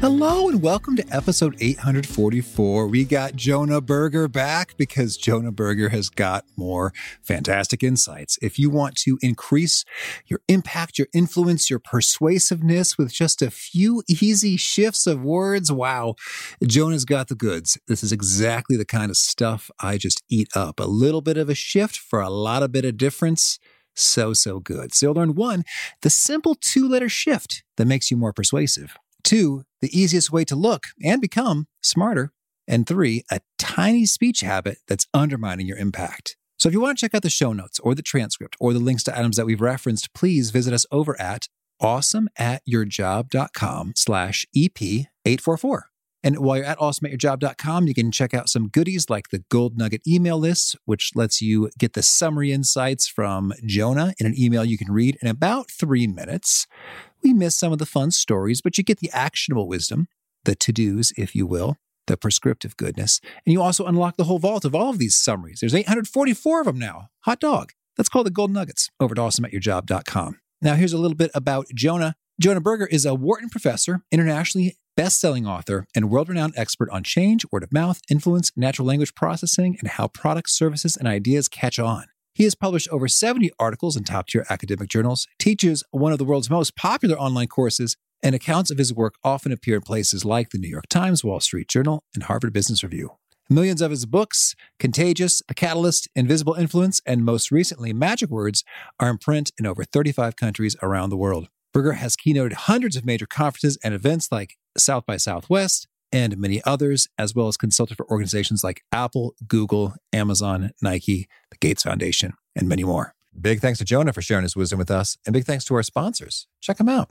Hello and welcome to episode 844. We got Jonah Berger back because Jonah Berger has got more fantastic insights. If you want to increase your impact, your influence, your persuasiveness with just a few easy shifts of words, wow, Jonah's got the goods. This is exactly the kind of stuff I just eat up. A little bit of a shift for a lot of bit of difference so, so good. So you'll learn one, the simple two letter shift that makes you more persuasive. Two, the easiest way to look and become smarter. And three, a tiny speech habit that's undermining your impact. So if you want to check out the show notes or the transcript or the links to items that we've referenced, please visit us over at awesomeatyourjob.com slash EP844. And while you're at awesomeatyourjob.com, you can check out some goodies like the Gold Nugget email list, which lets you get the summary insights from Jonah in an email you can read in about three minutes. We miss some of the fun stories, but you get the actionable wisdom, the to dos, if you will, the prescriptive goodness. And you also unlock the whole vault of all of these summaries. There's 844 of them now. Hot dog. That's called the Gold Nuggets over at awesomeatyourjob.com. Now, here's a little bit about Jonah. Jonah Berger is a Wharton professor, internationally best-selling author, and world-renowned expert on change, word of mouth, influence, natural language processing, and how products, services, and ideas catch on. He has published over 70 articles in top tier academic journals, teaches one of the world's most popular online courses, and accounts of his work often appear in places like the New York Times, Wall Street Journal, and Harvard Business Review. Millions of his books, Contagious, The Catalyst, Invisible Influence, and most recently, Magic Words, are in print in over 35 countries around the world. Berger has keynoted hundreds of major conferences and events like South by Southwest, and many others, as well as consulted for organizations like Apple, Google, Amazon, Nike, the Gates Foundation, and many more. Big thanks to Jonah for sharing his wisdom with us, and big thanks to our sponsors. Check them out.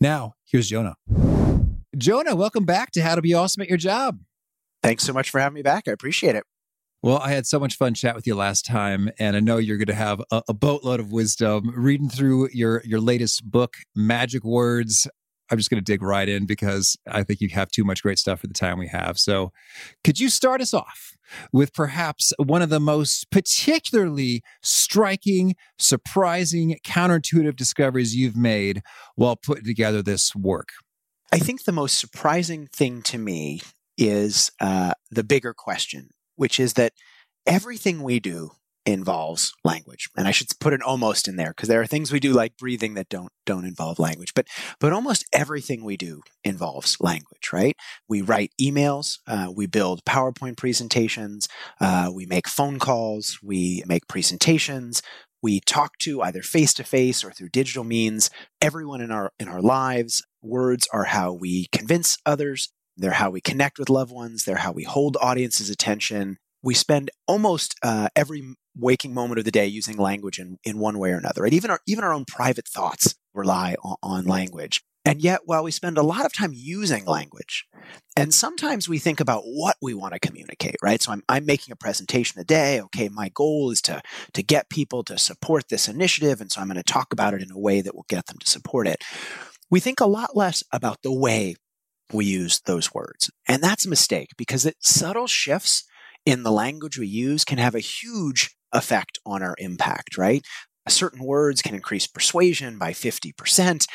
Now, here's Jonah. Jonah, welcome back to How to Be Awesome at Your Job. Thanks so much for having me back. I appreciate it. Well, I had so much fun chat with you last time, and I know you're going to have a, a boatload of wisdom. Reading through your your latest book, Magic Words, I'm just going to dig right in because I think you have too much great stuff for the time we have. So, could you start us off with perhaps one of the most particularly striking, surprising, counterintuitive discoveries you've made while putting together this work? I think the most surprising thing to me is uh, the bigger question, which is that everything we do involves language. And I should put an almost in there because there are things we do like breathing that don't don't involve language. But but almost everything we do involves language, right? We write emails, uh, we build PowerPoint presentations, uh, we make phone calls, we make presentations. We talk to either face to face or through digital means everyone in our in our lives. Words are how we convince others. They're how we connect with loved ones. They're how we hold audiences' attention. We spend almost uh, every waking moment of the day using language in, in one way or another. Right? Even our even our own private thoughts rely on, on language. And yet, while we spend a lot of time using language, and sometimes we think about what we want to communicate, right? So I'm, I'm making a presentation today. Okay, my goal is to, to get people to support this initiative. And so I'm going to talk about it in a way that will get them to support it. We think a lot less about the way we use those words. And that's a mistake because it subtle shifts in the language we use can have a huge effect on our impact, right? certain words can increase persuasion by 50%.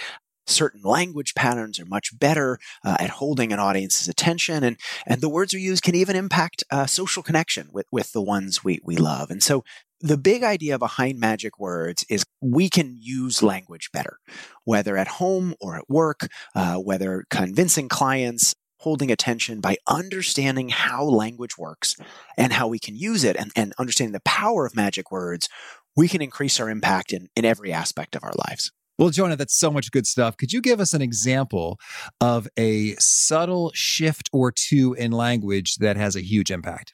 Certain language patterns are much better uh, at holding an audience's attention, and, and the words we use can even impact uh, social connection with, with the ones we, we love. And so the big idea behind magic words is we can use language better, whether at home or at work, uh, whether convincing clients, holding attention by understanding how language works and how we can use it and, and understanding the power of magic words, we can increase our impact in, in every aspect of our lives. Well, Jonah, that's so much good stuff. Could you give us an example of a subtle shift or two in language that has a huge impact?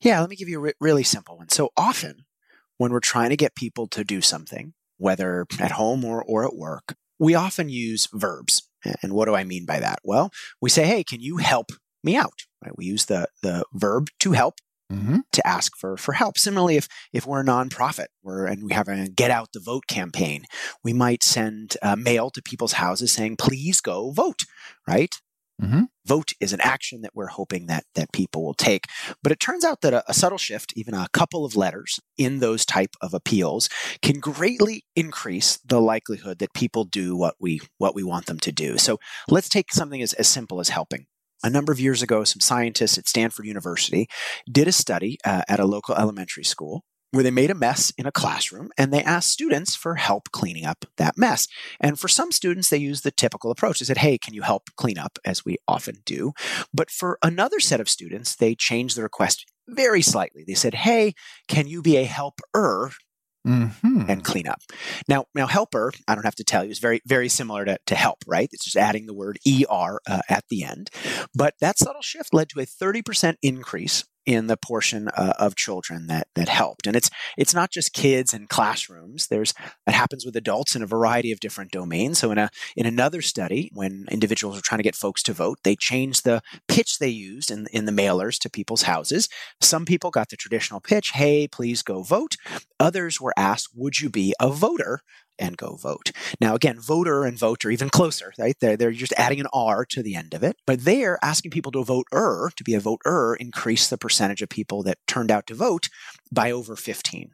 Yeah, let me give you a re- really simple one. So often, when we're trying to get people to do something, whether at home or, or at work, we often use verbs. And what do I mean by that? Well, we say, hey, can you help me out? Right? We use the, the verb to help mm-hmm. to ask for, for help. Similarly, if, if we're a nonprofit we're, and we have a get out the vote campaign, we might send uh, mail to people's houses saying, please go vote, right? Mm-hmm. Vote is an action that we're hoping that that people will take. But it turns out that a, a, subtle shift, even a couple of letters in those type of appeals, can greatly increase the likelihood that people do what we what we want them to do. So let's take something as, as simple as helping a number of years ago, some scientists at Stanford University did a study uh, at a local elementary school where they made a mess in a classroom and they asked students for help cleaning up that mess. And for some students, they used the typical approach. They said, Hey, can you help clean up? As we often do. But for another set of students, they changed the request very slightly. They said, Hey, can you be a helper Mm-hmm. and clean up. Now, now helper, I don't have to tell you, is very, very similar to, to help, right? It's just adding the word er uh, at the end. But that subtle shift led to a 30% increase in the portion uh, of children that that helped. And it's it's not just kids and classrooms. There's it happens with adults in a variety of different domains. So in a in another study when individuals were trying to get folks to vote they changed the pitch they used in in the mailers to people's houses. Some people got the traditional pitch hey please go vote. Others were asked would you be a voter and go vote. Now, again, voter and vote are even closer, right? They're, they're just adding an R to the end of it. But they're asking people to vote er, to be a voter, increase the percentage of people that turned out to vote by over 15%.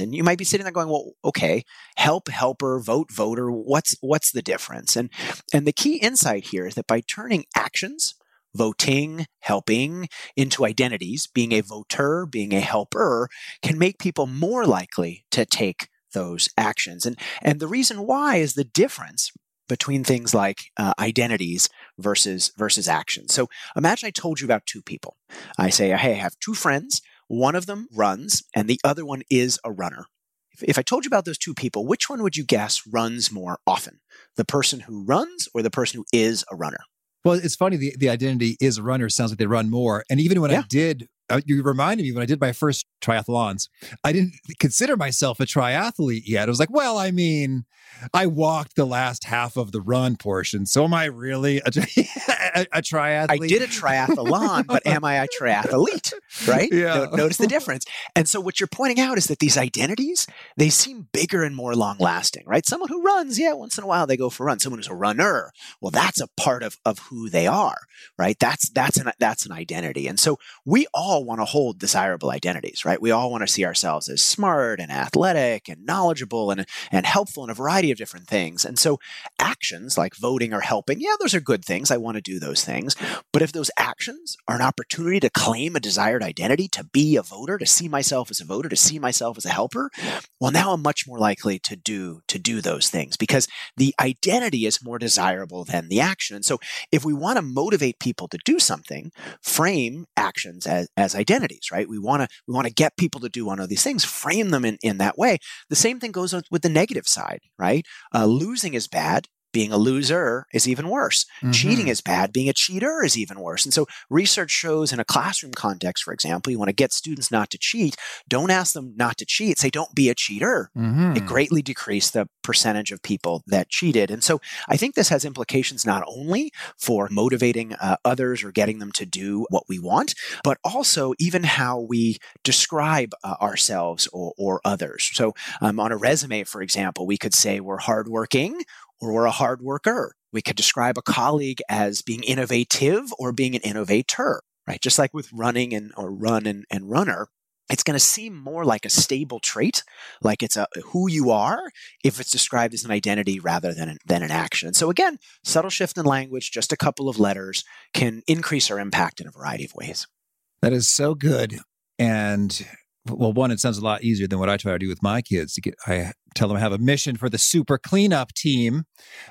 And you might be sitting there going, well, okay, help, helper, vote, voter, what's, what's the difference? And, and the key insight here is that by turning actions, voting, helping into identities, being a voter, being a helper, can make people more likely to take those actions. And, and the reason why is the difference between things like uh, identities versus versus actions. So imagine I told you about two people. I say, hey, I have two friends. One of them runs, and the other one is a runner. If, if I told you about those two people, which one would you guess runs more often? The person who runs or the person who is a runner? Well, it's funny. The, the identity is a runner sounds like they run more. And even when yeah. I did Uh, you reminded me when I did my first triathlons, I didn't consider myself a triathlete yet. I was like, well, I mean, I walked the last half of the run portion. So am I really a, a, a triathlete? I did a triathlon, but am I a triathlete? Right? Yeah. No, notice the difference. And so what you're pointing out is that these identities, they seem bigger and more long lasting, right? Someone who runs, yeah, once in a while they go for a run. Someone who's a runner, well, that's a part of, of who they are, right? That's, that's an, that's an identity. And so we all want to hold desirable identities, right? We all want to see ourselves as smart and athletic and knowledgeable and, and helpful in a variety of different things. And so actions like voting or helping, yeah, those are good things. I want to do those things. But if those actions are an opportunity to claim a desired identity, to be a voter, to see myself as a voter, to see myself as a helper, well, now I'm much more likely to do to do those things because the identity is more desirable than the action. And so if we want to motivate people to do something, frame actions as, as identities, right? We want to we want to get people to do one of these things, frame them in, in that way. The same thing goes with the negative side, right? Uh, losing is bad being a loser is even worse. Mm-hmm. Cheating is bad. Being a cheater is even worse. And so research shows in a classroom context, for example, you want to get students not to cheat. Don't ask them not to cheat. Say, don't be a cheater. Mm-hmm. It greatly decreased the percentage of people that cheated. And so I think this has implications not only for motivating uh, others or getting them to do what we want, but also even how we describe uh, ourselves or, or, others. So um, on a resume, for example, we could say we're hardworking or we're a hard worker. We could describe a colleague as being innovative or being an innovator, right? Just like with running and or run and, and runner. it's going to seem more like a stable trait, like it's a who you are, if it's described as an identity rather than an, than an action. So again, subtle shift in language, just a couple of letters, can increase our impact in a variety of ways. That is so good. And well, one, it sounds a lot easier than what I try to do with my kids. To get, I tell them I have a mission for the super cleanup team,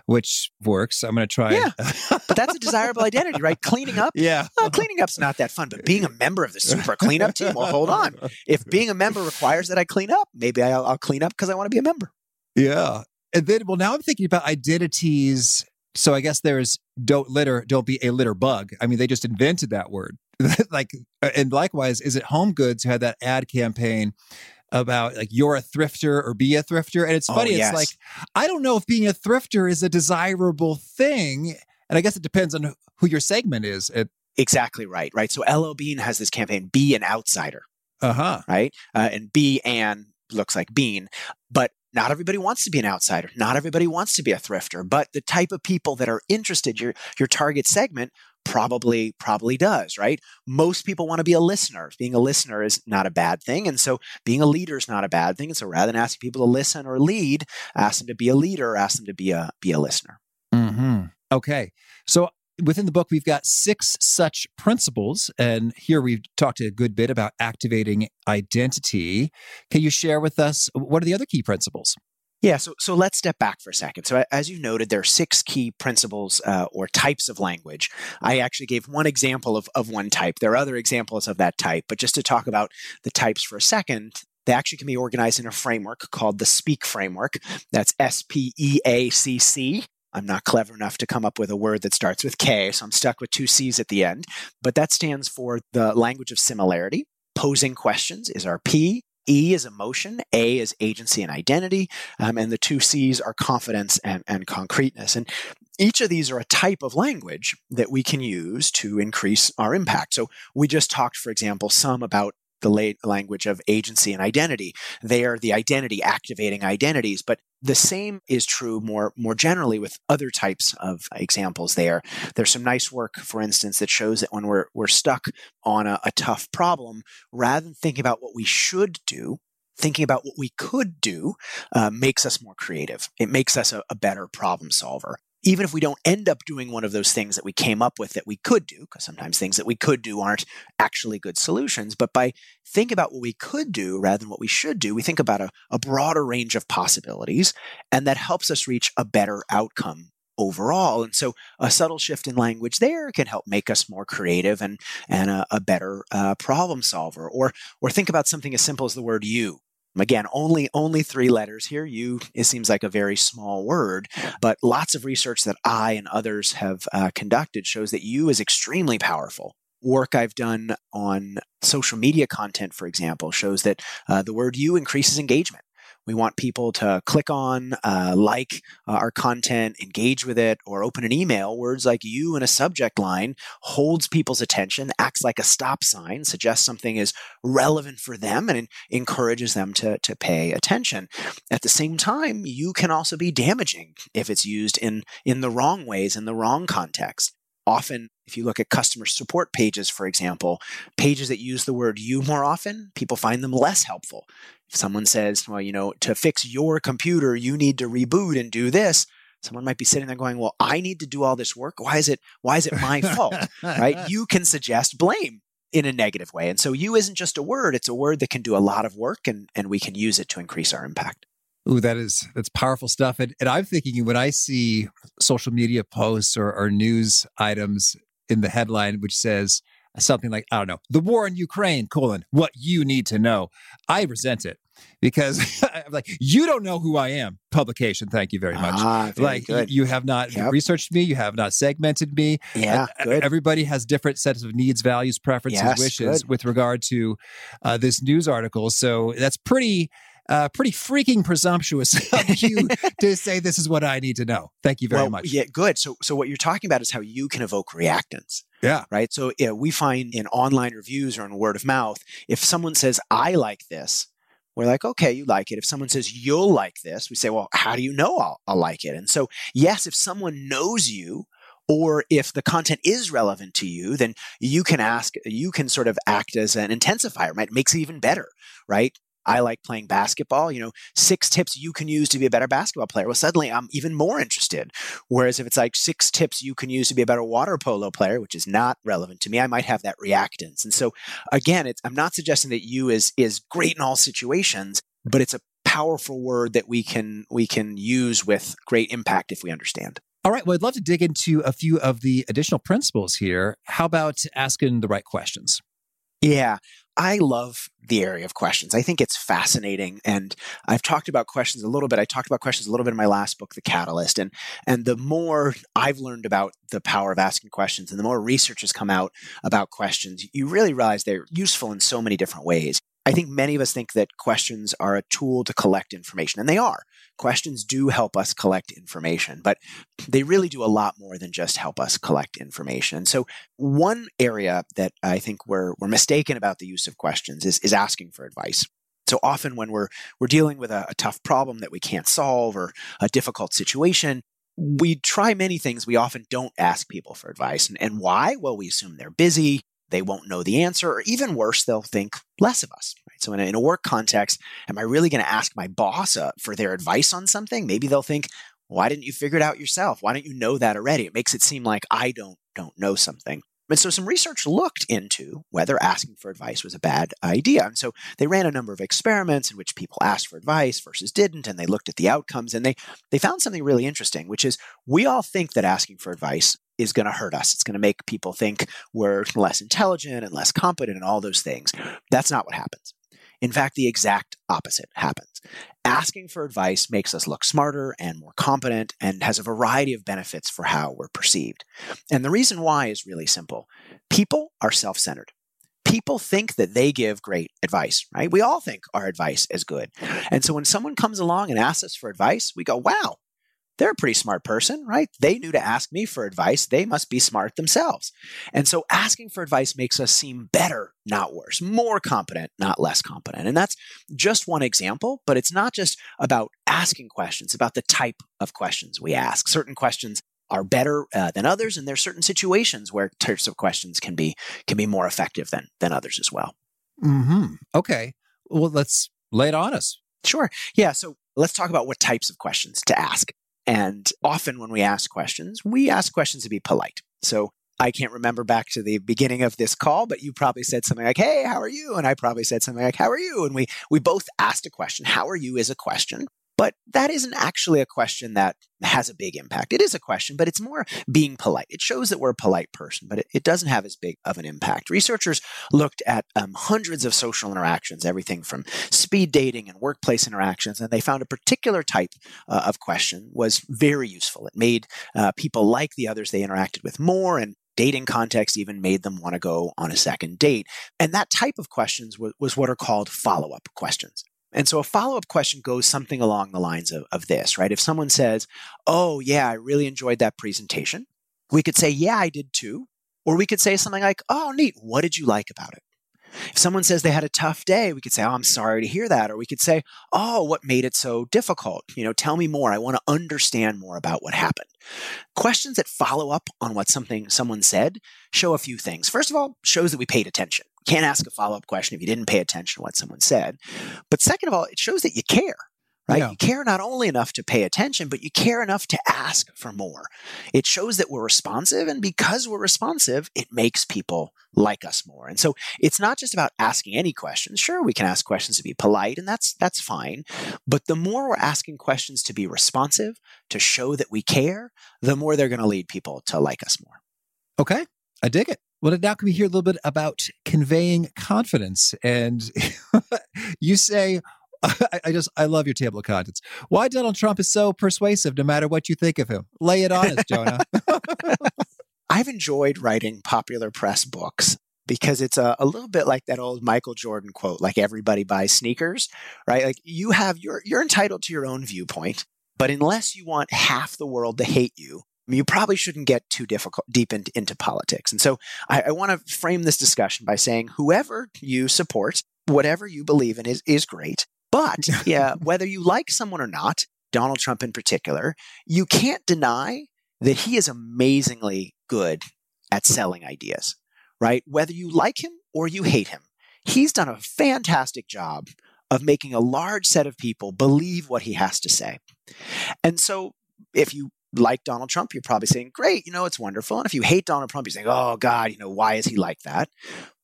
which works. I'm going to try. Yeah, but that's a desirable identity, right? Cleaning up. Yeah, well, cleaning up's not that fun, but being a member of the super cleanup team. Well, hold on. If being a member requires that I clean up, maybe I'll, I'll clean up because I want to be a member. Yeah, and then well, now I'm thinking about identities. So I guess there's don't litter, don't be a litter bug. I mean, they just invented that word. like, uh, and likewise, is it Home Goods who had that ad campaign about like you're a thrifter or be a thrifter? And it's Oh, funny. yes. It's like I don't know if being a thrifter is a desirable thing, and I guess it depends on who your segment is. It, Exactly right, right? So LL Bean has this campaign, Be an Outsider, uh huh. right? Uh, and Be An looks like Bean, but not everybody wants to be an outsider. Not everybody wants to be a thrifter, but the type of people that are interested, your your target segment probably probably does, right? Most people want to be a listener. Being a listener is not a bad thing, and so being a leader is not a bad thing. And so rather than asking people to listen or lead, ask them to be a leader, ask them to be a be a listener. hmm Okay. So within the book, we've got six such principles. And here we've talked a good bit about activating identity. Can you share with us what are the other key principles? Yeah, so so let's step back for a second. So as you noted, there are six key principles uh, or types of language. I actually gave one example of, of one type. There are other examples of that type, but just to talk about the types for a second, they actually can be organized in a framework called the SPEAK framework. That's S P E A C C. I'm not clever enough to come up with a word that starts with K, so I'm stuck with two C's at the end. But that stands for the language of similarity. Posing questions is our P. E is emotion, A is agency and identity, um, and the two C's are confidence and, and concreteness. And each of these are a type of language that we can use to increase our impact. So we just talked, for example, some about the late language of agency and identity. They are the identity activating identities, but the same is true more more generally with other types of examples there. There's some nice work, for instance, that shows that when we're we're stuck on a, a tough problem, rather than thinking about what we should do, thinking about what we could do uh, makes us more creative. It makes us a, a better problem solver. Even if we don't end up doing one of those things that we came up with that we could do, because sometimes things that we could do aren't actually good solutions, but by thinking about what we could do rather than what we should do, we think about a, a broader range of possibilities, and that helps us reach a better outcome overall. And so a subtle shift in language there can help make us more creative and, and a, a better uh, problem solver. Or, or think about something as simple as the word you. Again, only only three letters here. You it seems like a very small word, but lots of research that I and others have uh, conducted shows that you is extremely powerful. Work I've done on social media content, for example, shows that uh, the word "you" increases engagement. We want people to click on, uh, like uh, our content, engage with it, or open an email. Words like you in a subject line holds people's attention, acts like a stop sign, suggests something is relevant for them, and encourages them to, to pay attention. At the same time, you can also be damaging if it's used in, in the wrong ways, in the wrong context. Often, if you look at customer support pages, for example, pages that use the word you more often, people find them less helpful. If someone says, well, you know, to fix your computer, you need to reboot and do this, someone might be sitting there going, well, I need to do all this work. Why is it, why is it my fault? right? You can suggest blame in a negative way. And so you isn't just a word, it's a word that can do a lot of work and, and we can use it to increase our impact. Ooh, that is that's powerful stuff. And, and I'm thinking when I see social media posts or, or news items in the headline which says something like I don't know the war in Ukraine colon what you need to know, I resent it because I'm like you don't know who I am. Publication, thank you very much. Ah, very like good. you have not Yep. researched me, you have not segmented me. yeah, Uh, good. Everybody has different sets of needs, values, preferences, Yes, wishes good. with regard to uh, this news article. So that's pretty, uh, pretty freaking presumptuous of you to say this is what I need to know. Thank you very well, much. Yeah, good. So, so what you're talking about is how you can evoke reactance. Yeah. right? So, yeah, we find in online reviews or in word of mouth, if someone says, "I like this," we're like, "Okay, you like it." If someone says, "You'll like this," we say, "Well, how do you know I'll, I'll like it?" And so, yes, if someone knows you Or if the content is relevant to you, then you can ask, you can sort of act as an intensifier, right? It makes it even better, right? I like playing basketball, you know, six tips you can use to be a better basketball player. Well, suddenly I'm even more interested. Whereas if it's like six tips you can use to be a better water polo player, which is not relevant to me, I might have that reactance. And so again, I'm not suggesting that you is is great in all situations, but it's a powerful word that we can we can use with great impact if we understand. All right. Well, I'd love to dig into a few of the additional principles here. How about asking the right questions? Yeah. I love the area of questions. I think it's fascinating. And I've talked about questions a little bit. I talked about questions a little bit in my last book, The Catalyst. And and the more I've learned about the power of asking questions and the more research has come out about questions, you really realize they're useful in so many different ways. I think many of us think that questions are a tool to collect information, and they are. Questions do help us collect information, but they really do a lot more than just help us collect information. So, one area that I think we're, we're mistaken about the use of questions is, is asking for advice. So often when we're we're dealing with a, a tough problem that we can't solve or a difficult situation, we try many things. We often don't ask people for advice. And, and why? Well, we assume they're busy they won't know the answer, or even worse, they'll think less of us. Right? So, in a, in a work context, am I really going to ask my boss uh, for their advice on something? Maybe they'll think, why didn't you figure it out yourself? Why don't you know that already? It makes it seem like I don't don't know something. And so some research looked into whether asking for advice was a bad idea. And so they ran a number of experiments in which people asked for advice versus didn't, and they looked at the outcomes and they they found something really interesting, which is we all think that asking for advice is going to hurt us. It's going to make people think we're less intelligent and less competent and all those things. That's not what happens. In fact, the exact opposite happens. Asking for advice makes us look smarter and more competent and has a variety of benefits for how we're perceived. And the reason why is really simple people are self centered. People think that they give great advice, right? We all think our advice is good. And so when someone comes along and asks us for advice, we go, wow, they're a pretty smart person, right? They knew to ask me for advice. They must be smart themselves. And so asking for advice makes us seem better, not worse, more competent, not less competent. And that's just one example, but it's not just about asking questions, about the type of questions we ask. Certain questions are better uh, than others, and there's certain situations where types of questions can be can be more effective than than others as well. Hmm. Okay. Well, let's lay it on us. Sure. Yeah. So let's talk about what types of questions to ask. And often when we ask questions, we ask questions to be polite. So I can't remember back to the beginning of this call, but you probably said something like, "Hey, how are you?" and I probably said something like, "How are you?" and we we both asked a question. "How are you?" is a question. But that isn't actually a question that has a big impact. It is a question, but it's more being polite. It shows that we're a polite person, but it, it doesn't have as big of an impact. Researchers looked at um, hundreds of social interactions, everything from speed dating and workplace interactions, and they found a particular type uh, of question was very useful. It made uh, people like the others they interacted with more and dating context even made them want to go on a second date. And that type of questions was, was what are called follow up questions. And so a follow up question goes something along the lines of, of this, right? If someone says, Oh, yeah, I really enjoyed that presentation, we could say, Yeah, I did too. Or we could say something like, Oh, neat. What did you like about it? If someone says they had a tough day, we could say, Oh, I'm sorry to hear that. Or we could say, Oh, what made it so difficult? You know, tell me more. I want to understand more about what happened. Questions that follow up on what something someone said show a few things. First of all, shows that we paid attention. You can't ask a follow up question if you didn't pay attention to what someone said. But second of all, it shows that you care right? Yeah. You care not only enough to pay attention, but you care enough to ask for more. It shows that we're responsive. And because we're responsive, it makes people like us more. And so it's not just about asking any questions. Sure, we can ask questions to be polite, and that's that's fine. But the more we're asking questions to be responsive, to show that we care, the more they're going to lead people to like us more. Okay. I dig it. Well, now can we hear a little bit about conveying confidence? And you say, I, just I love your table of contents. Why Donald Trump is so persuasive, no matter what you think of him. Lay it on us, Jonah. I've enjoyed writing popular press books because it's a, a little bit like that old Michael Jordan quote, like everybody buys sneakers, right? Like you have your you're entitled to your own viewpoint, but unless you want half the world to hate you, you probably shouldn't get too difficult deep in, into politics. And so I, I want to frame this discussion by saying whoever you support, whatever you believe in is is great. But yeah, whether you like someone or not, Donald Trump in particular, you can't deny that he is amazingly good at selling ideas, right? Whether you like him or you hate him, he's done a fantastic job of making a large set of people believe what he has to say. And so if you like Donald Trump, you're probably saying, great, you know, it's wonderful. And if you hate Donald Trump, you're saying, oh God, you know, why is he like that?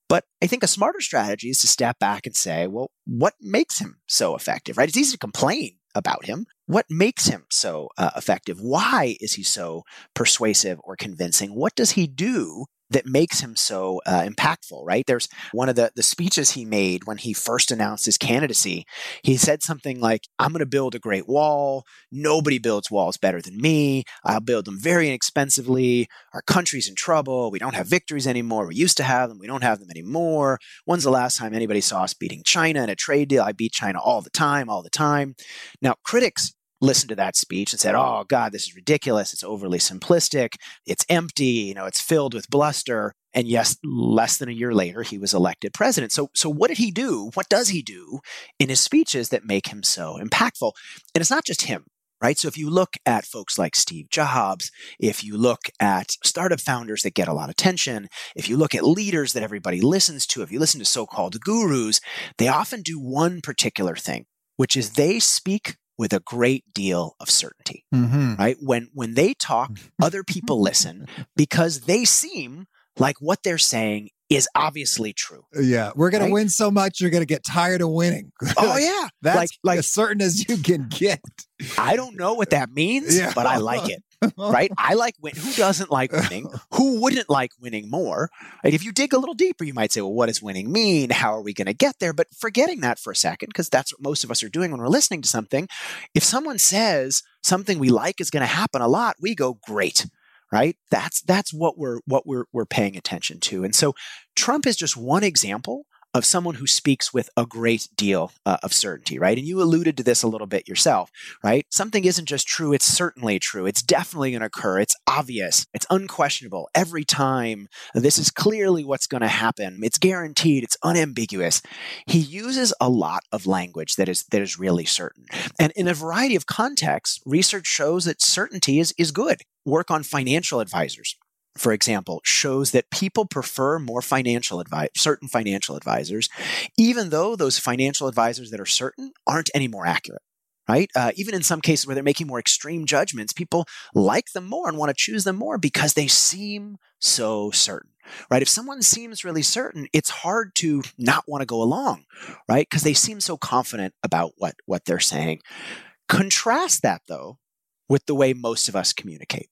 But I think a smarter strategy is to step back and say, well, what makes him so effective, right? It's easy to complain about him. What makes him so uh, effective? Why is he so persuasive or convincing? What does he do that makes him so uh, impactful, right? There's one of the, the speeches he made when he first announced his candidacy. He said something like, I'm going to build a great wall. Nobody builds walls better than me. I'll build them very inexpensively. Our country's in trouble. We don't have victories anymore. We used to have them. We don't have them anymore. When's the last time anybody saw us beating China in a trade deal? I beat China all the time, all the time. Now, critics listened to that speech and said, "Oh God, this is ridiculous. It's overly simplistic. It's empty. You know, it's filled with bluster." And yes, less than a year later, he was elected president. So, so what did he do? What does he do in his speeches that make him so impactful? And it's not just him. Right. So if you look at folks like Steve Jobs, if you look at startup founders that get a lot of attention, if you look at leaders that everybody listens to, if you listen to so called gurus, they often do one particular thing, which is they speak with a great deal of certainty. Mm-hmm. Right? When when they talk, other people listen because they seem like what they're saying is obviously true. Yeah, we're gonna right? win so much, you're gonna get tired of winning. Oh yeah, that's like, like as certain as you can get. I don't know what that means, yeah. but I like it. Right? I like win. Who doesn't like winning? Who wouldn't like winning more? Right? If you dig a little deeper, you might say, well, what does winning mean? How are we going to get there? But forgetting that for a second, because that's what most of us are doing when we're listening to something. If someone says something we like is going to happen a lot, we go, great right that's that's what we're what we're we're paying attention to and so trump is just one example of someone who speaks with a great deal uh, of certainty, right? And you alluded to this a little bit yourself, right? Something isn't just true, it's certainly true. It's definitely going to occur. It's obvious. It's unquestionable. Every time this is clearly what's going to happen. It's guaranteed. It's unambiguous. He uses a lot of language that is that is really certain. And in a variety of contexts, research shows that certainty is is good. Work on financial advisors for example, shows that people prefer more financial advice, certain financial advisors, even though those financial advisors that are certain aren't any more accurate. Right? Uh, even in some cases where they're making more extreme judgments, people like them more and want to choose them more because they seem so certain. Right? If someone seems really certain, it's hard to not want to go along, right? Because they seem so confident about what what they're saying. Contrast that though with the way most of us communicate.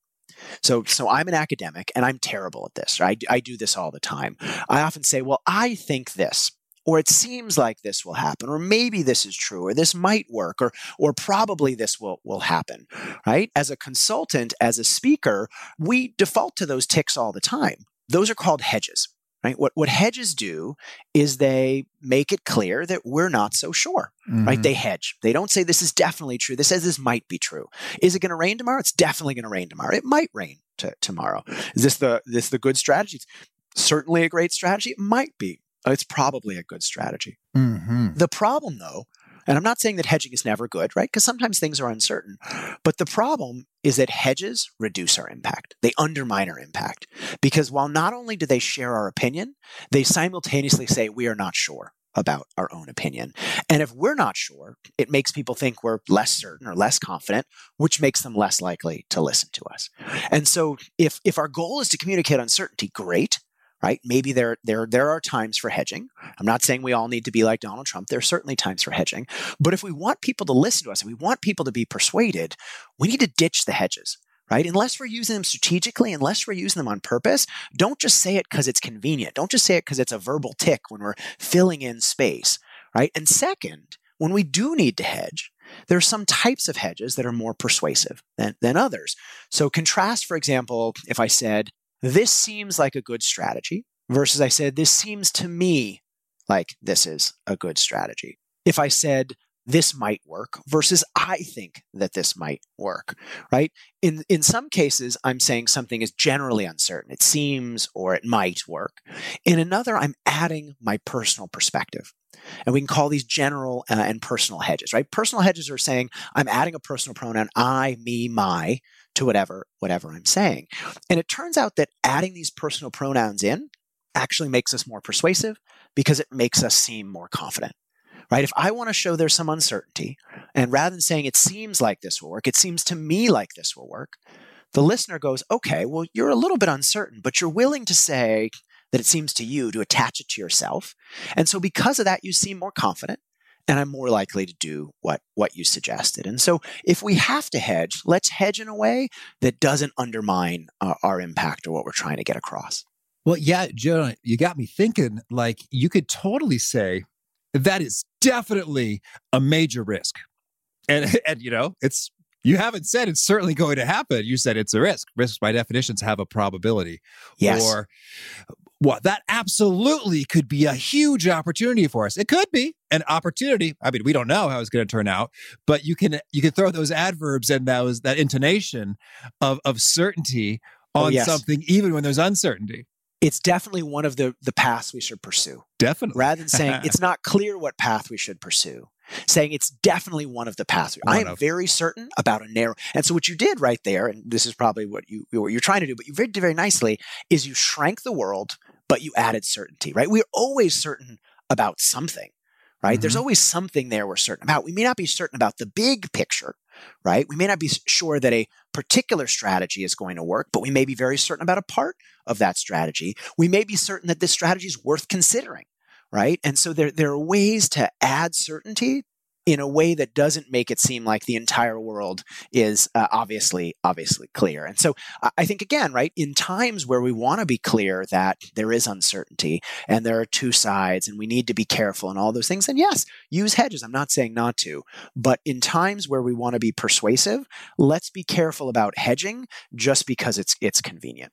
So, so I'm an academic and I'm terrible at this. Right? I, I do this all the time. I often say, well, I think this or it seems like this will happen or maybe this is true or this might work or or probably this will will happen right as a consultant as a speaker we default to those tics all the time those are called hedges right what what hedges do is they make it clear that we're not so sure mm-hmm. right? They hedge. They don't say this is definitely true. This says this might be true. Is it going to rain tomorrow? It's definitely going to rain tomorrow. It might rain t- tomorrow. Is this the this the good strategy? It's certainly a great strategy. It might be. It's probably a good strategy. Mm-hmm. The problem, though, and I'm not saying that hedging is never good, right? Because sometimes things are uncertain. But the problem is that hedges reduce our impact. They undermine our impact. Because while not only do they share our opinion, they simultaneously say we are not sure about our own opinion. And if we're not sure, it makes people think we're less certain or less confident, which makes them less likely to listen to us. And so if if our goal is to communicate uncertainty, great. Right? Maybe there, there, there are times for hedging. I'm not saying we all need to be like Donald Trump. There are certainly times for hedging. But if we want people to listen to us and we want people to be persuaded, we need to ditch the hedges right? Unless we're using them strategically, unless we're using them on purpose, don't just say it because it's convenient. Don't just say it because it's a verbal tic when we're filling in space, right? And second, when we do need to hedge, there are some types of hedges that are more persuasive than, than others. So contrast, for example, if I said, this seems like a good strategy versus I said, this seems to me like this is a good strategy. If I said, this might work versus I think that this might work, right? In, in some cases, I'm saying something is generally uncertain. It seems or it might work. In another, I'm adding my personal perspective. And we can call these general uh, and personal hedges, right? Personal hedges are saying I'm adding a personal pronoun, I, me, my, to whatever whatever I'm saying. And it turns out that adding these personal pronouns in actually makes us more persuasive because it makes us seem more confident. Right? If I want to show there's some uncertainty, and rather than saying it seems like this will work, it seems to me like this will work, the listener goes, okay, well, you're a little bit uncertain, but you're willing to say that it seems to you to attach it to yourself. And so because of that, you seem more confident and I'm more likely to do what what you suggested. And so, if we have to hedge, let's hedge in a way that doesn't undermine uh, our impact or what we're trying to get across. Well, yeah, Joe, you got me thinking. Like you could totally say that is definitely a major risk, and and you know it's you haven't said it's certainly going to happen. You said it's a risk. Risks, by definitions, have a probability. Yes. Or what that absolutely could be a huge opportunity for us. It could be an opportunity. I mean, we don't know how it's going to turn out, but you can you can throw those adverbs and those that intonation of of certainty oh, on oh, yes. something, even when there's uncertainty. It's definitely one of the the paths we should pursue. Definitely, rather than saying it's not clear what path we should pursue saying it's definitely one of the paths. I am of. very certain about a narrow. And so what you did right there, and this is probably what you what you're trying to do, but you did very nicely, is you shrank the world, but you added certainty. Right? We're always certain about something. Right? Mm-hmm. There's always something there we're certain about. We may not be certain about the big picture, right? We may not be sure that a particular strategy is going to work, but we may be very certain about a part of that strategy. We may be certain that this strategy is worth considering right? And so there, there are ways to add certainty in a way that doesn't make it seem like the entire world is uh, obviously obviously clear. And so i think again right in times where we want to be clear that there is uncertainty and there are two sides and we need to be careful and all those things and yes use hedges. I'm not saying not to. But in times where we want to be persuasive let's be careful about hedging just because it's it's convenient.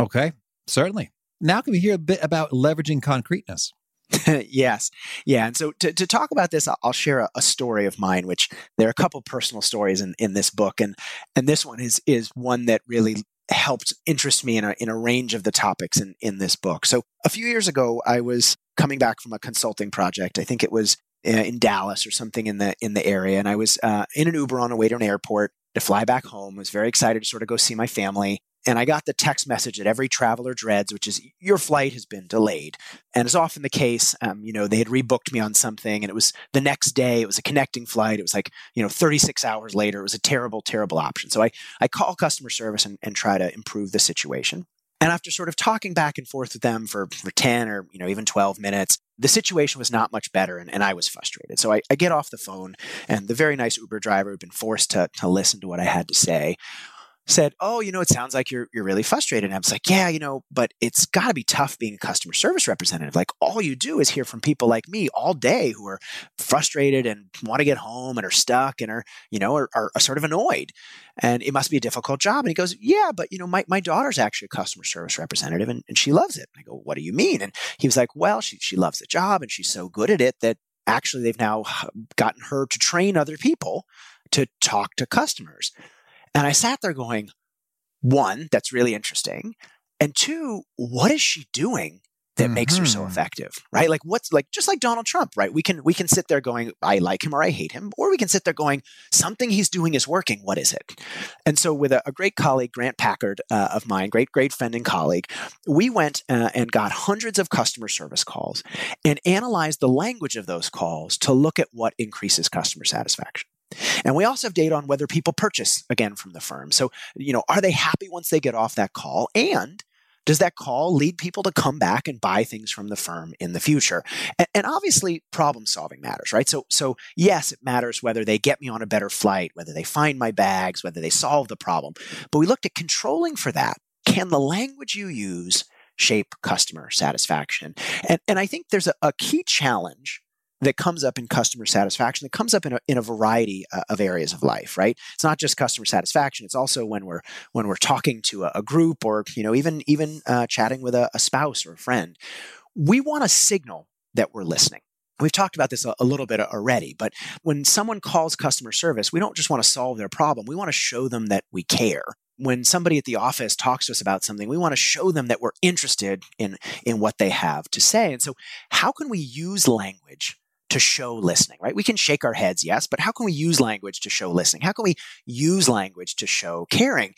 Okay. Certainly. Now can we hear a bit about leveraging concreteness yes. Yeah. And so to, to talk about this, I'll share a, a, story of mine, which there are a couple personal stories in, in this book. And, and this one is, is one that really helped interest me in a, in a range of the topics in, in this book. So a few years ago, I was coming back from a consulting project. I think it was uh, in Dallas or something in the, in the area. And I was uh, in an Uber on the way to an airport to fly back home. I was very excited to sort of go see my family. And I got the text message that every traveler dreads, which is your flight has been delayed. And as often the case, um, you know, they had rebooked me on something and it was the next day, it was a connecting flight. It was like, you know, 36 hours later. It was a terrible, terrible option. So I, I call customer service and, and try to improve the situation. And after sort of talking back and forth with them for, for 10 or, you know, even 12 minutes, the situation was not much better and, and I was frustrated. So I, I, get off the phone and the very nice Uber driver had been forced to, to listen to what I had to say said, "Oh, you know, it sounds like you're you're really frustrated." And I was like, "Yeah, you know, but it's got to be tough being a customer service representative. Like all you do is hear from people like me all day who are frustrated and want to get home and are stuck and are, you know, are, are, sort of annoyed. And it must be a difficult job." And he goes, "Yeah, but you know, my my daughter's actually a customer service representative and, and she loves it." And I go, "What do you mean?" And he was like, "Well, she she loves the job and she's so good at it that actually they've now gotten her to train other people to talk to customers." And I sat there going, one, that's really interesting. And two, what is she doing that mm-hmm. makes her so mm-hmm. effective right like what's like just like donald trump right we can we can sit there going i like him or i hate him or we can sit there going something he's doing is working what is it and so with a, a great colleague grant packard uh, of mine great great friend and colleague we went uh, and got hundreds of customer service calls and analyzed the language of those calls to look at what increases customer satisfaction and we also have data on whether people purchase again from the firm. So, you know, are they happy once they get off that call? And does that call lead people to come back and buy things from the firm in the future? And, and, obviously, problem solving matters, right? So, so yes, it matters whether they get me on a better flight, whether they find my bags, whether they solve the problem. But we looked at controlling for that. Can the language you use shape customer satisfaction? And, and I think there's a, a key challenge that comes up in customer satisfaction that comes up in a, in a variety uh, of areas of life right it's not just customer satisfaction it's also when we're when we're talking to a, a group or you know even even uh, chatting with a, a spouse or a friend we want to signal that we're listening We've talked about this a, a, little bit already, but when someone calls customer service, we don't just want to solve their problem. We want to show them that we care. When somebody at the office talks to us about something, we want to show them that we're interested in, in what they have to say. And so, how can we use language to show listening, right? We can shake our heads, yes, but how can we use language to show listening? How can we use language to show caring?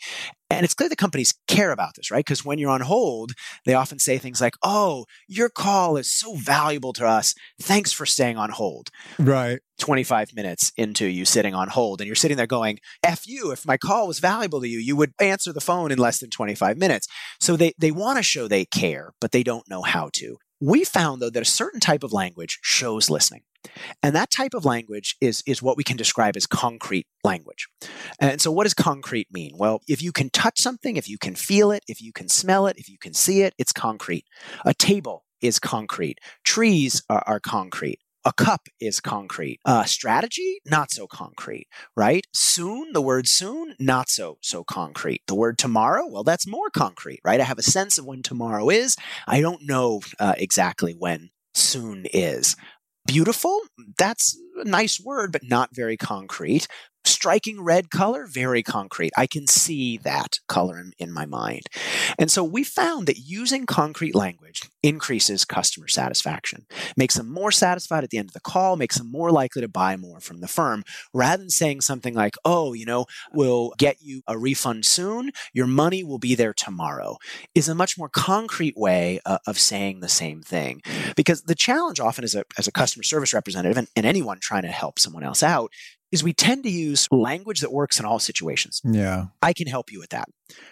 And it's clear that companies care about this, right? Because when you're on hold, they often say things like, Oh, your call is so valuable to us. Thanks for staying on hold. Right. 25 minutes into you sitting on hold and you're sitting there going, F you, if my call was valuable to you, you would answer the phone in less than 25 minutes. So they, they want to show they care, but they don't know how to. We found though that a certain type of language shows listening. And that type of language is, is what we can describe as concrete language. And so, what does concrete mean? Well, if you can touch something, if you can feel it, if you can smell it, if you can see it, it's concrete. A table is concrete. Trees are, are concrete. A cup is concrete. Uh, strategy, not so concrete, right? Soon, the word soon, not so so concrete. The word tomorrow, well, that's more concrete, right? I have a sense of when tomorrow is. I don't know uh, exactly when soon is. Beautiful, that's a nice word, but not very concrete striking red color, very concrete. I can see that color in, in, my mind. And so we found that using concrete language increases customer satisfaction, makes them more satisfied at the end of the call, makes them more likely to buy more from the firm, rather than saying something like, oh, you know, we'll get you a refund soon, your money will be there tomorrow, is a much more concrete way uh, of saying the same thing. Because the challenge often as a, as a customer service representative and, and anyone trying to help someone else out is we tend to use language that works in all situations. Yeah. I can help you with that,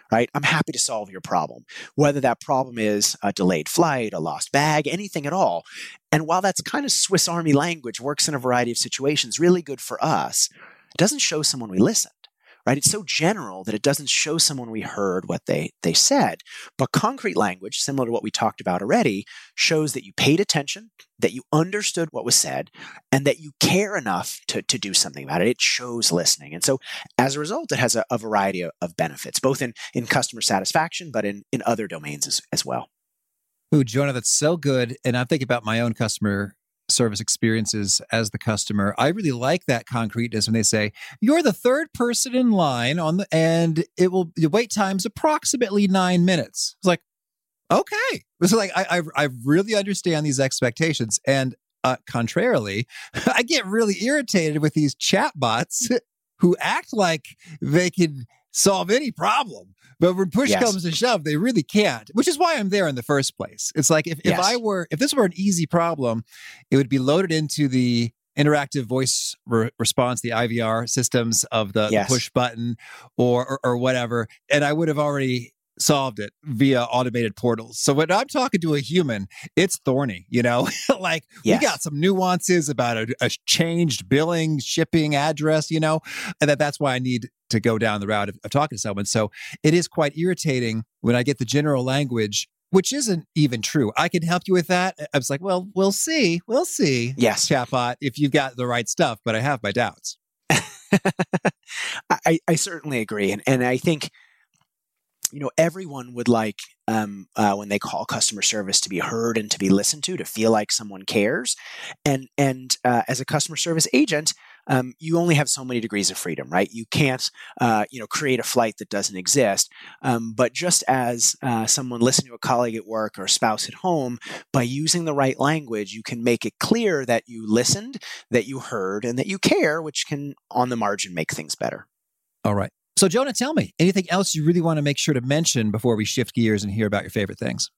right? I'm happy to solve your problem, whether that problem is a delayed flight, a lost bag, anything at all. And while that's kind of Swiss Army language, works in a variety of situations, really good for us, it doesn't show someone we listen right? It's so general that it doesn't show someone we heard what they, they said. But concrete language, similar to what we talked about already, shows that you paid attention, that you understood what was said, and that you care enough to, to do something about it. It shows listening. And so as a result, it has a, a variety of, of, benefits, both in, in customer satisfaction, but in, in other domains as, as well. Ooh, Jonah, that's so good. And I'm thinking about my own customer service experiences as the customer. I really like that concreteness when they say you're the third person in line on the and it will the wait time's approximately nine minutes. It's like okay, so like I I, I really understand these expectations and. Uh, contrarily, I get really irritated with these chatbots who act like they can solve any problem. But when push yes. comes to shove, they really can't, which is why I'm there in the first place. It's like if, yes. if I were, if this were an easy problem, it would be loaded into the interactive voice re- response, the IVR systems of the, yes. the push button or, or, or whatever. And I would have already solved it via automated portals. So when I'm talking to a human, it's thorny, you know, like yes. we got some nuances about a, a, changed billing, shipping address, you know, and that that's why I need to go down the route of, of talking to someone. So it is quite irritating when I get the general language which isn't even true. I can help you with that. I was like, well, we'll see. We'll see. Yes. Chatbot, if you've got the right stuff, but I have my doubts. I, I certainly agree. And, and I think you know everyone would like um, uh, when they call customer service to be heard and to be listened to to feel like someone cares. And and uh, as a customer service agent um, you only have so many degrees of freedom right? You can't uh, you know create a flight that doesn't exist. Um, but just as uh, someone listening to a colleague at work or a spouse at home by using the right language you can make it clear that you listened that you heard and that you care which can on the margin make things better. All right so, Jonah, tell me anything else you really want to make sure to mention before we shift gears and hear about your favorite things?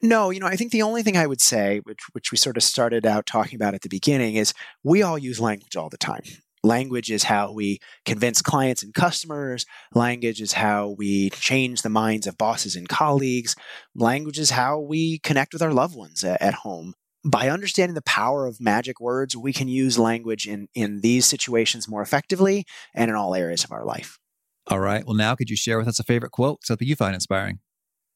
No, you know, I think the only thing I would say, which, which we sort of started out talking about at the beginning, is we all use language all the time. Language is how we convince clients and customers. Language is how we change the minds of bosses and colleagues. Language is how we connect with our loved ones at home. By understanding the power of magic words, we can use language in, in these situations more effectively and in all areas of our life. All right. Well, now could you share with us a favorite quote, something you find inspiring?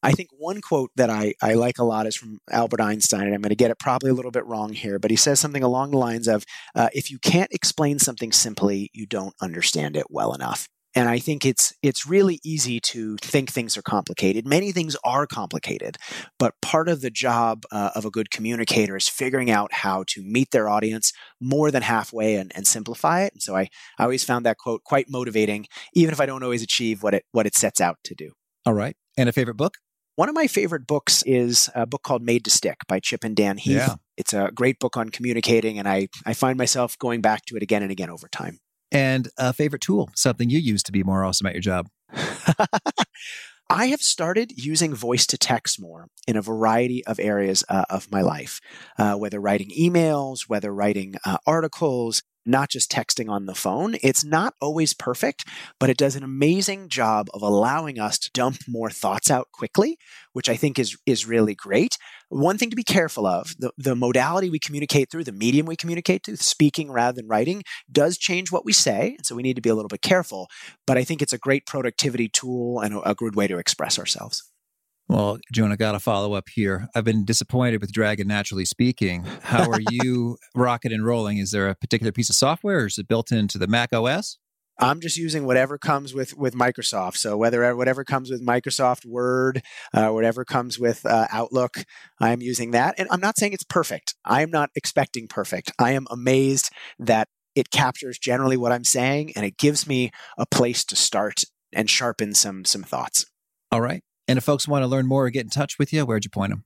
I think one quote that I, I like a lot is from Albert Einstein, and I'm going to get it probably a little bit wrong here, but he says something along the lines of uh, if you can't explain something simply, you don't understand it well enough. And I think it's it's really easy to think things are complicated. Many things are complicated, but part of the job uh, of a good communicator is figuring out how to meet their audience more than halfway and, and simplify it. And so I, I always found that quote quite motivating, even if I don't always achieve what it what it sets out to do. All right. And a favorite book? One of my favorite books is a book called Made to Stick by Chip and Dan Heath. Yeah. It's a great book on communicating, and I, I find myself going back to it again and again over time. And a favorite tool, something you use to be more awesome at your job. I have started using voice to text more in a variety of areas uh, of my life, uh, whether writing emails, whether writing uh, articles, not just texting on the phone. It's not always perfect, but it does an amazing job of allowing us to dump more thoughts out quickly, which I think is is really great. One thing to be careful of, the, the modality we communicate through, the medium we communicate through, speaking rather than writing, does change what we say. And so we need to be a little bit careful. But I think it's a great productivity tool and a, a good way to express ourselves. Well, Jonah, got to follow up here. I've been disappointed with Dragon Naturally Speaking. How are you rocket and rolling? Is there a particular piece of software or is it built into the Mac OS? I'm just using whatever comes with with Microsoft. So whether whatever comes with Microsoft Word, uh, whatever comes with uh, Outlook, I'm using that. And I'm not saying it's perfect. I am not expecting perfect. I am amazed that it captures generally what I'm saying, and it gives me a place to start and sharpen some some thoughts. All right. And if folks want to learn more or get in touch with you, where'd you point them?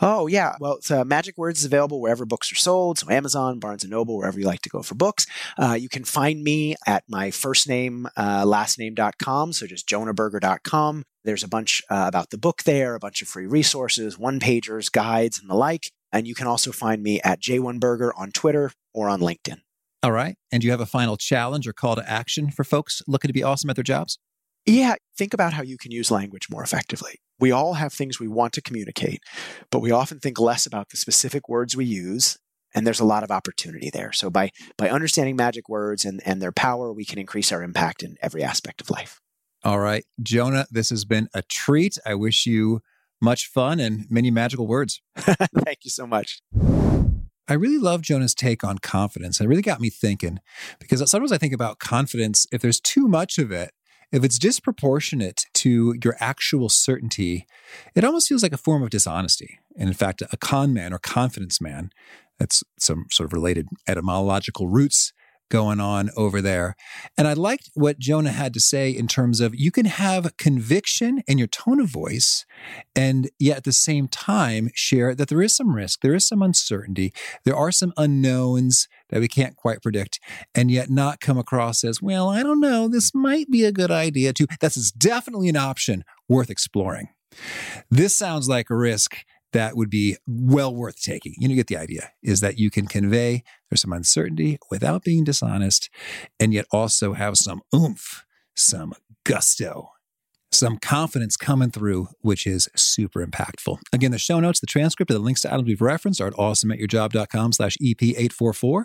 Oh yeah, well, uh, Magic Words is available wherever books are sold. So Amazon, Barnes and Noble, wherever you like to go for books. Uh, you can find me at my first name, uh, name.com. So just jonahberger.com. There's a bunch uh, about the book there, a bunch of free resources, one pagers, guides, and the like. And you can also find me at J1Berger on Twitter or on LinkedIn. All right. And do you have a final challenge or call to action for folks looking to be awesome at their jobs? Yeah, think about how you can use language more effectively. We all have things we want to communicate, but we often think less about the specific words we use, and there's a lot of opportunity there. So by by understanding magic words and, and their power, we can increase our impact in every aspect of life. All right. Jonah, this has been a treat. I wish you much fun and many magical words. Thank you so much. I really love Jonah's take on confidence. It really got me thinking because sometimes I think about confidence, if there's too much of it, if it's disproportionate to your actual certainty, it almost feels like a form of dishonesty. And in fact, a con man or confidence man, that's some sort of related etymological roots going on over there. And I liked what Jonah had to say in terms of you can have conviction in your tone of voice, and yet at the same time share that there is some risk, there is some uncertainty, there are some unknowns that we can't quite predict, and yet not come across as, well, I don't know, this might be a good idea too. That's definitely an option worth exploring. This sounds like a risk that would be well worth taking. You know, you get the idea is that you can convey there's some uncertainty without being dishonest and yet also have some oomph, some gusto, some confidence coming through, which is super impactful. Again, the show notes, the transcript, and the links to items we've referenced are at awesomeatyourjob.com slash EP844.